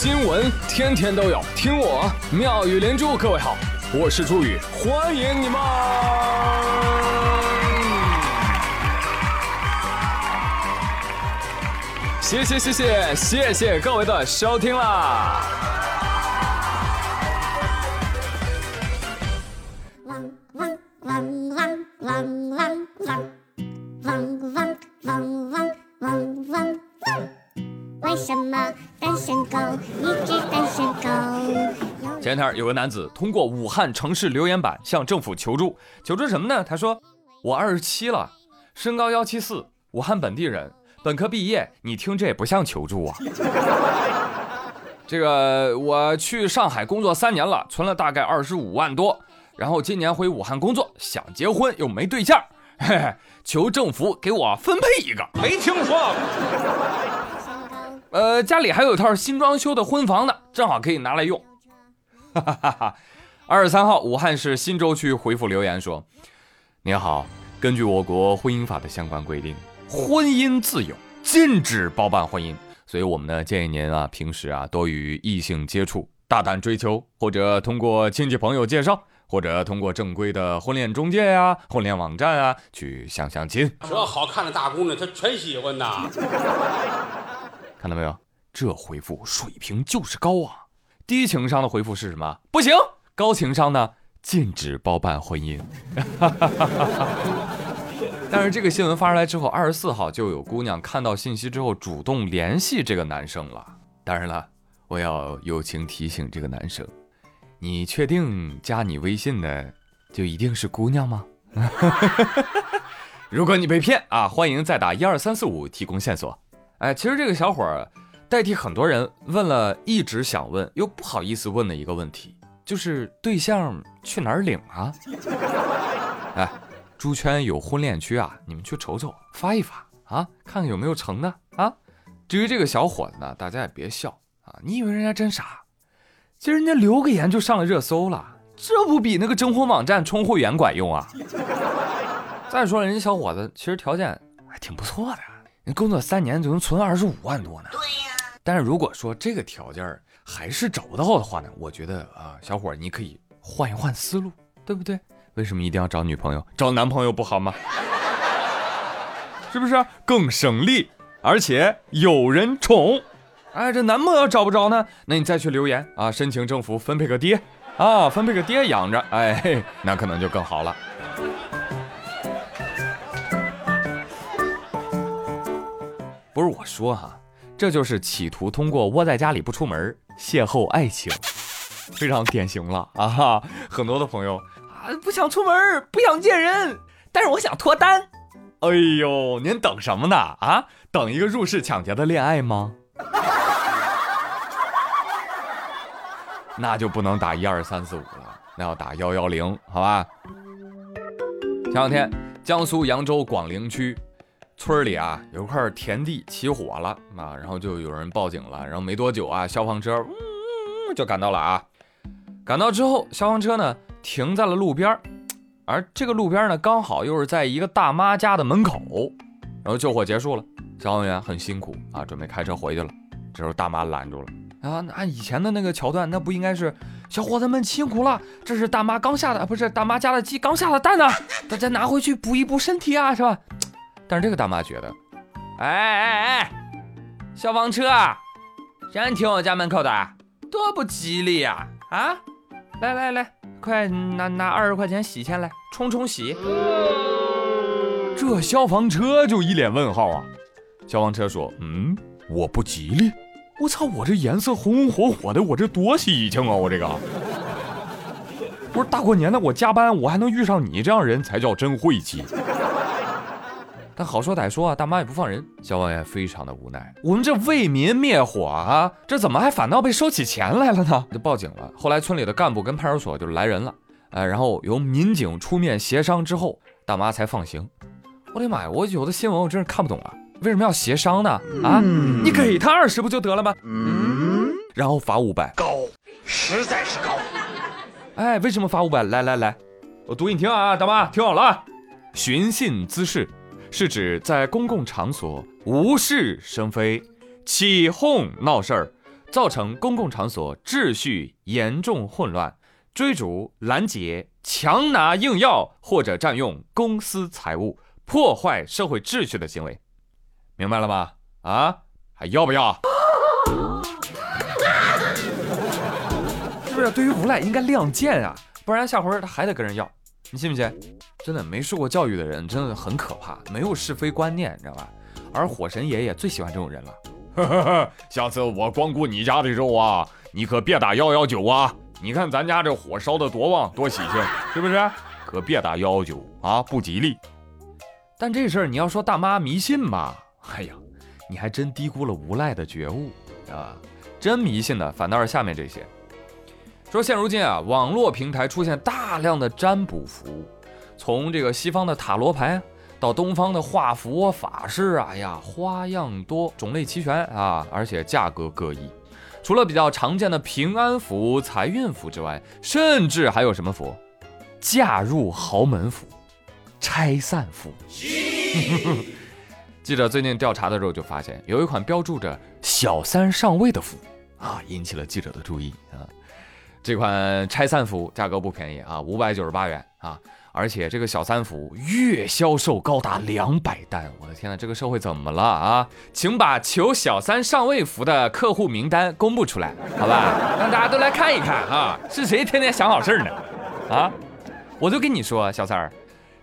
新闻天天都有，听我妙语连珠。各位好，我是朱宇，欢迎你们！谢谢谢谢谢谢各位的收听啦！汪汪汪汪汪汪汪。什么身高？一只单身狗。前天有个男子通过武汉城市留言板向政府求助，求助什么呢？他说：“我二十七了，身高幺七四，武汉本地人，本科毕业。你听这也不像求助啊。这个我去上海工作三年了，存了大概二十五万多，然后今年回武汉工作，想结婚又没对象，嘿嘿，求政府给我分配一个。没听说过。”呃，家里还有一套新装修的婚房呢，正好可以拿来用。哈哈哈二十三号，武汉市新洲区回复留言说：“您好，根据我国婚姻法的相关规定，婚姻自由，禁止包办婚姻。所以我们呢建议您啊，平时啊多与异性接触，大胆追求，或者通过亲戚朋友介绍，或者通过正规的婚恋中介呀、婚恋网站啊去相相亲。这好看的大姑娘，她全喜欢呐。”看到没有？这回复水平就是高啊！低情商的回复是什么？不行。高情商呢？禁止包办婚姻。但是这个新闻发出来之后，二十四号就有姑娘看到信息之后主动联系这个男生了。当然了，我要友情提醒这个男生：你确定加你微信的就一定是姑娘吗？如果你被骗啊，欢迎再打一二三四五提供线索。哎，其实这个小伙儿代替很多人问了一直想问又不好意思问的一个问题，就是对象去哪儿领啊？哎，猪圈有婚恋区啊，你们去瞅瞅，发一发啊，看看有没有成的啊。至于这个小伙子呢，大家也别笑啊，你以为人家真傻？其实人家留个言就上了热搜了，这不比那个征婚网站充会员管用啊？再说了，人家小伙子其实条件还挺不错的。工作三年就能存二十五万多呢。对呀。但是如果说这个条件还是找不到的话呢，我觉得啊，小伙你可以换一换思路，对不对？为什么一定要找女朋友？找男朋友不好吗？是不是更省力，而且有人宠？哎，这男朋友找不着呢，那你再去留言啊，申请政府分配个爹啊，分配个爹养着，哎，那可能就更好了。不是我说哈，这就是企图通过窝在家里不出门邂逅爱情，非常典型了啊！哈，很多的朋友啊不想出门，不想见人，但是我想脱单。哎呦，您等什么呢？啊，等一个入室抢劫的恋爱吗？那就不能打一二三四五了，那要打幺幺零，好吧？前两天，江苏扬州广陵区。村里啊有一块田地起火了啊，然后就有人报警了，然后没多久啊，消防车嗯就赶到了啊。赶到之后，消防车呢停在了路边而这个路边呢刚好又是在一个大妈家的门口，然后救火结束了，消防员很辛苦啊，准备开车回去了。这时候大妈拦住了啊，按以前的那个桥段，那不应该是小伙子们辛苦了，这是大妈刚下的，不是大妈家的鸡刚下的蛋呢，大家拿回去补一补身体啊，是吧？但是这个大妈觉得，哎哎哎，消防车啊真停我家门口的，多不吉利呀！啊，来来来，快拿拿二十块钱洗钱来冲冲洗。这消防车就一脸问号啊！消防车说：“嗯，我不吉利？我操，我这颜色红红火火的，我这多喜庆啊！我这个，不是大过年的我加班，我还能遇上你这样人才叫真晦气。”但好说歹说啊，大妈也不放人，消防员非常的无奈。我们这为民灭火啊，这怎么还反倒被收起钱来了呢？就报警了。后来村里的干部跟派出所就来人了，呃，然后由民警出面协商之后，大妈才放行。我的妈呀，我有的新闻我真是看不懂啊，为什么要协商呢？啊，你给他二十不就得了吗？嗯，然后罚五百，高，实在是高。哎，为什么罚五百？来来来，我读给你听啊，大妈听好了啊，寻衅滋事。是指在公共场所无事生非、起哄闹事儿、造成公共场所秩序严重混乱，追逐、拦截、强拿硬要或者占用公私财物，破坏社会秩序的行为。明白了吗？啊，还要不要？是不是？对于无赖应该亮剑啊，不然下回他还得跟人要。你信不信？真的没受过教育的人真的很可怕，没有是非观念，你知道吧？而火神爷爷最喜欢这种人了。下次我光顾你家的时候啊，你可别打幺幺九啊！你看咱家这火烧的多旺，多喜庆，是不是？可别打幺幺九啊，不吉利。但这事儿你要说大妈迷信吧，哎呀，你还真低估了无赖的觉悟啊！真迷信的反倒是下面这些。说现如今啊，网络平台出现大量的占卜服务，从这个西方的塔罗牌到东方的画符、法式啊，哎呀，花样多，种类齐全啊，而且价格各异。除了比较常见的平安符、财运符之外，甚至还有什么符？嫁入豪门符、拆散符。记者最近调查的时候就发现，有一款标注着“小三上位”的符啊，引起了记者的注意啊。这款拆散服价格不便宜啊，五百九十八元啊！而且这个小三服月销售高达两百单，我的天呐，这个社会怎么了啊？请把求小三上位服的客户名单公布出来，好吧？让大家都来看一看啊，是谁天天想好事呢？啊！我就跟你说，小三儿，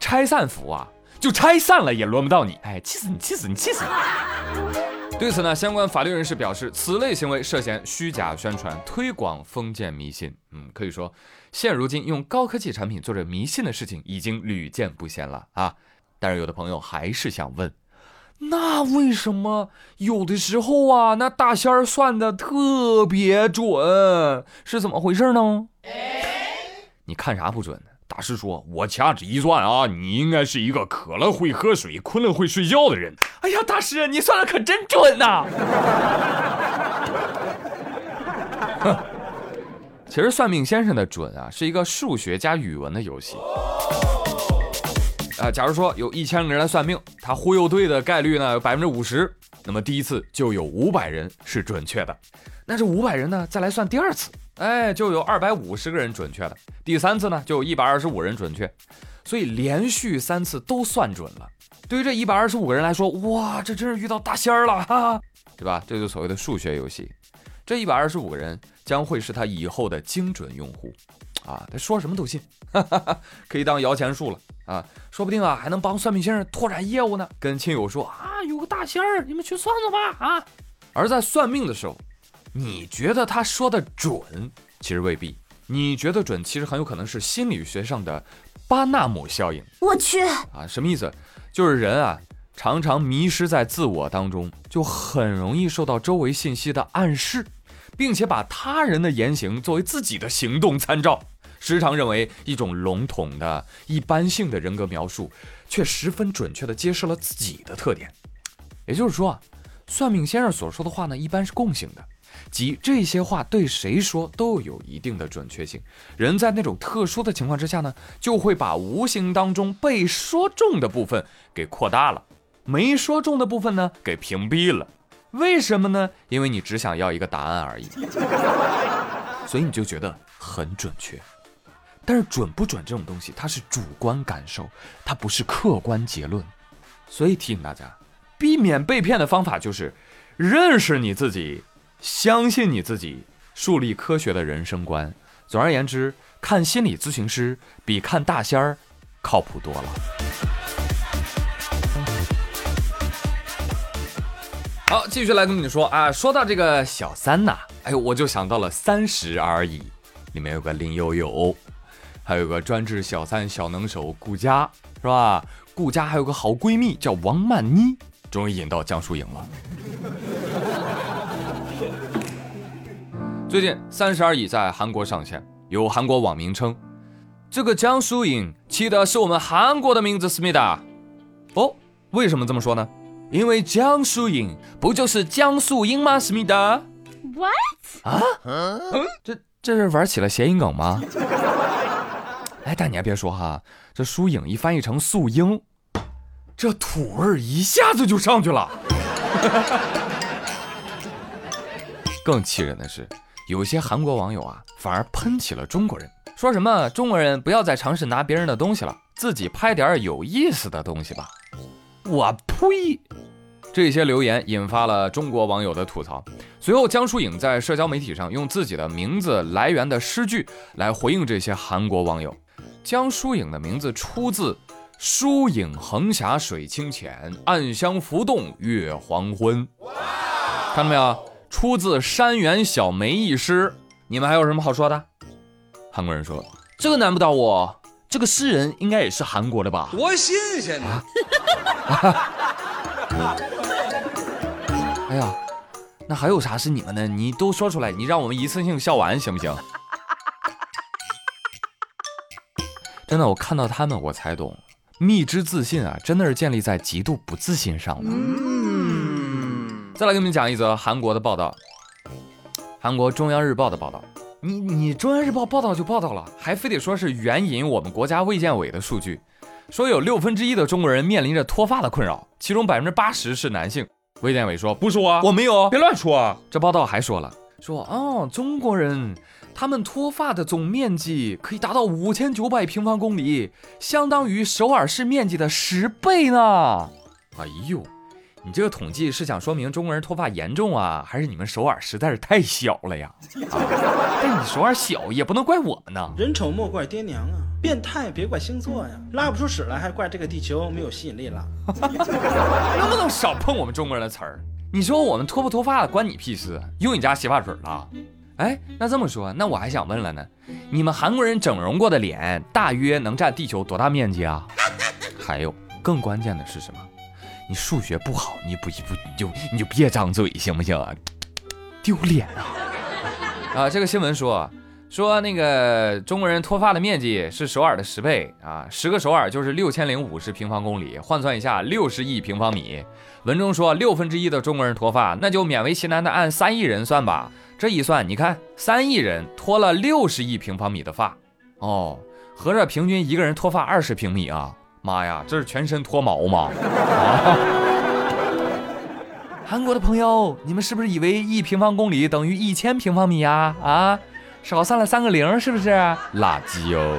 拆散服啊，就拆散了也轮不到你，哎，气死你，气死你，气死你！对此呢，相关法律人士表示，此类行为涉嫌虚假宣传、推广封建迷信。嗯，可以说，现如今用高科技产品做着迷信的事情已经屡见不鲜了啊。但是有的朋友还是想问，那为什么有的时候啊，那大仙儿算的特别准，是怎么回事呢？你看啥不准？大师说：“我掐指一算啊，你应该是一个渴了会喝水、困了会睡觉的人。”哎呀，大师，你算的可真准呐！其实算命先生的准啊，是一个数学加语文的游戏。啊，假如说有一千个人来算命，他忽悠对的概率呢有百分之五十，那么第一次就有五百人是准确的。那这五百人呢，再来算第二次。哎，就有二百五十个人准确的，第三次呢就有一百二十五人准确，所以连续三次都算准了。对于这一百二十五个人来说，哇，这真是遇到大仙儿了，哈，对吧？这就所谓的数学游戏。这一百二十五个人将会是他以后的精准用户，啊，他说什么都信，哈哈哈，可以当摇钱树了啊，说不定啊还能帮算命先生拓展业务呢。跟亲友说啊，有个大仙儿，你们去算算吧，啊。而在算命的时候。你觉得他说的准，其实未必。你觉得准，其实很有可能是心理学上的巴纳姆效应。我去啊，什么意思？就是人啊，常常迷失在自我当中，就很容易受到周围信息的暗示，并且把他人的言行作为自己的行动参照，时常认为一种笼统的一般性的人格描述，却十分准确地揭示了自己的特点。也就是说啊，算命先生所说的话呢，一般是共性的。即这些话对谁说都有一定的准确性，人在那种特殊的情况之下呢，就会把无形当中被说中的部分给扩大了，没说中的部分呢给屏蔽了。为什么呢？因为你只想要一个答案而已，所以你就觉得很准确。但是准不准这种东西，它是主观感受，它不是客观结论。所以提醒大家，避免被骗的方法就是认识你自己。相信你自己，树立科学的人生观。总而言之，看心理咨询师比看大仙儿靠谱多了。好，继续来跟你说啊，说到这个小三呐，哎，我就想到了《三十而已》，里面有个林有有，还有个专治小三小能手顾佳，是吧？顾佳还有个好闺蜜叫王曼妮，终于引到江疏影了。最近《三十而已》在韩国上线，有韩国网民称，这个江疏影起的是我们韩国的名字思密达。哦，为什么这么说呢？因为江疏影不就是江素英吗？思密达。What？啊？嗯？这这是玩起了谐音梗吗？哎，但你还别说哈，这疏影一翻译成素英，这土味一下子就上去了。更气人的是，有些韩国网友啊，反而喷起了中国人，说什么中国人不要再尝试拿别人的东西了，自己拍点有意思的东西吧。我呸！这些留言引发了中国网友的吐槽。随后，江疏影在社交媒体上用自己的名字来源的诗句来回应这些韩国网友。江疏影的名字出自“疏影横霞水清浅，暗香浮动月黄昏”。看到没有？出自山原小梅一诗。你们还有什么好说的？韩国人说：“这个难不倒我，这个诗人应该也是韩国的吧？”多新鲜呐！哎呀，那还有啥是你们的？你都说出来，你让我们一次性笑完行不行？真的，我看到他们，我才懂，蜜汁自信啊，真的是建立在极度不自信上的。再来给你们讲一则韩国的报道，韩国中央日报的报道。你你中央日报报道就报道了，还非得说是援引我们国家卫健委的数据，说有六分之一的中国人面临着脱发的困扰，其中百分之八十是男性。卫健委说不是我，我没有，别乱说。啊。这报道还说了，说哦，中国人他们脱发的总面积可以达到五千九百平方公里，相当于首尔市面积的十倍呢。哎呦，你这个统计是想说明中国人脱发严重啊，还是你们首尔实在是太小了呀？但你首尔小也不能怪我们呢。人丑莫怪爹娘啊，变态别怪星座呀，拉不出屎来还怪这个地球没有吸引力了。能不能少碰我们中国人的词儿？你说我们脱不脱发关你屁事？用你家洗发水了？哎，那这么说，那我还想问了呢，你们韩国人整容过的脸大约能占地球多大面积啊？还有更关键的是什么？你数学不好，你不不你就你就别张嘴行不行啊？丢脸啊！啊，这个新闻说。说那个中国人脱发的面积是首尔的十倍啊，十个首尔就是六千零五十平方公里，换算一下六十亿平方米。文中说六分之一的中国人脱发，那就勉为其难的按三亿人算吧。这一算，你看三亿人脱了六十亿平方米的发，哦，合着平均一个人脱发二十平米啊！妈呀，这是全身脱毛吗？韩国的朋友，你们是不是以为一平方公里等于一千平方米呀？啊？少算了三个零，是不是垃圾哦？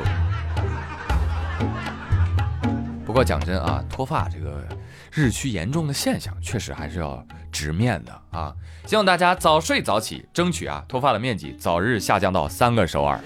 不过讲真啊，脱发这个日趋严重的现象，确实还是要直面的啊！希望大家早睡早起，争取啊脱发的面积早日下降到三个首尔。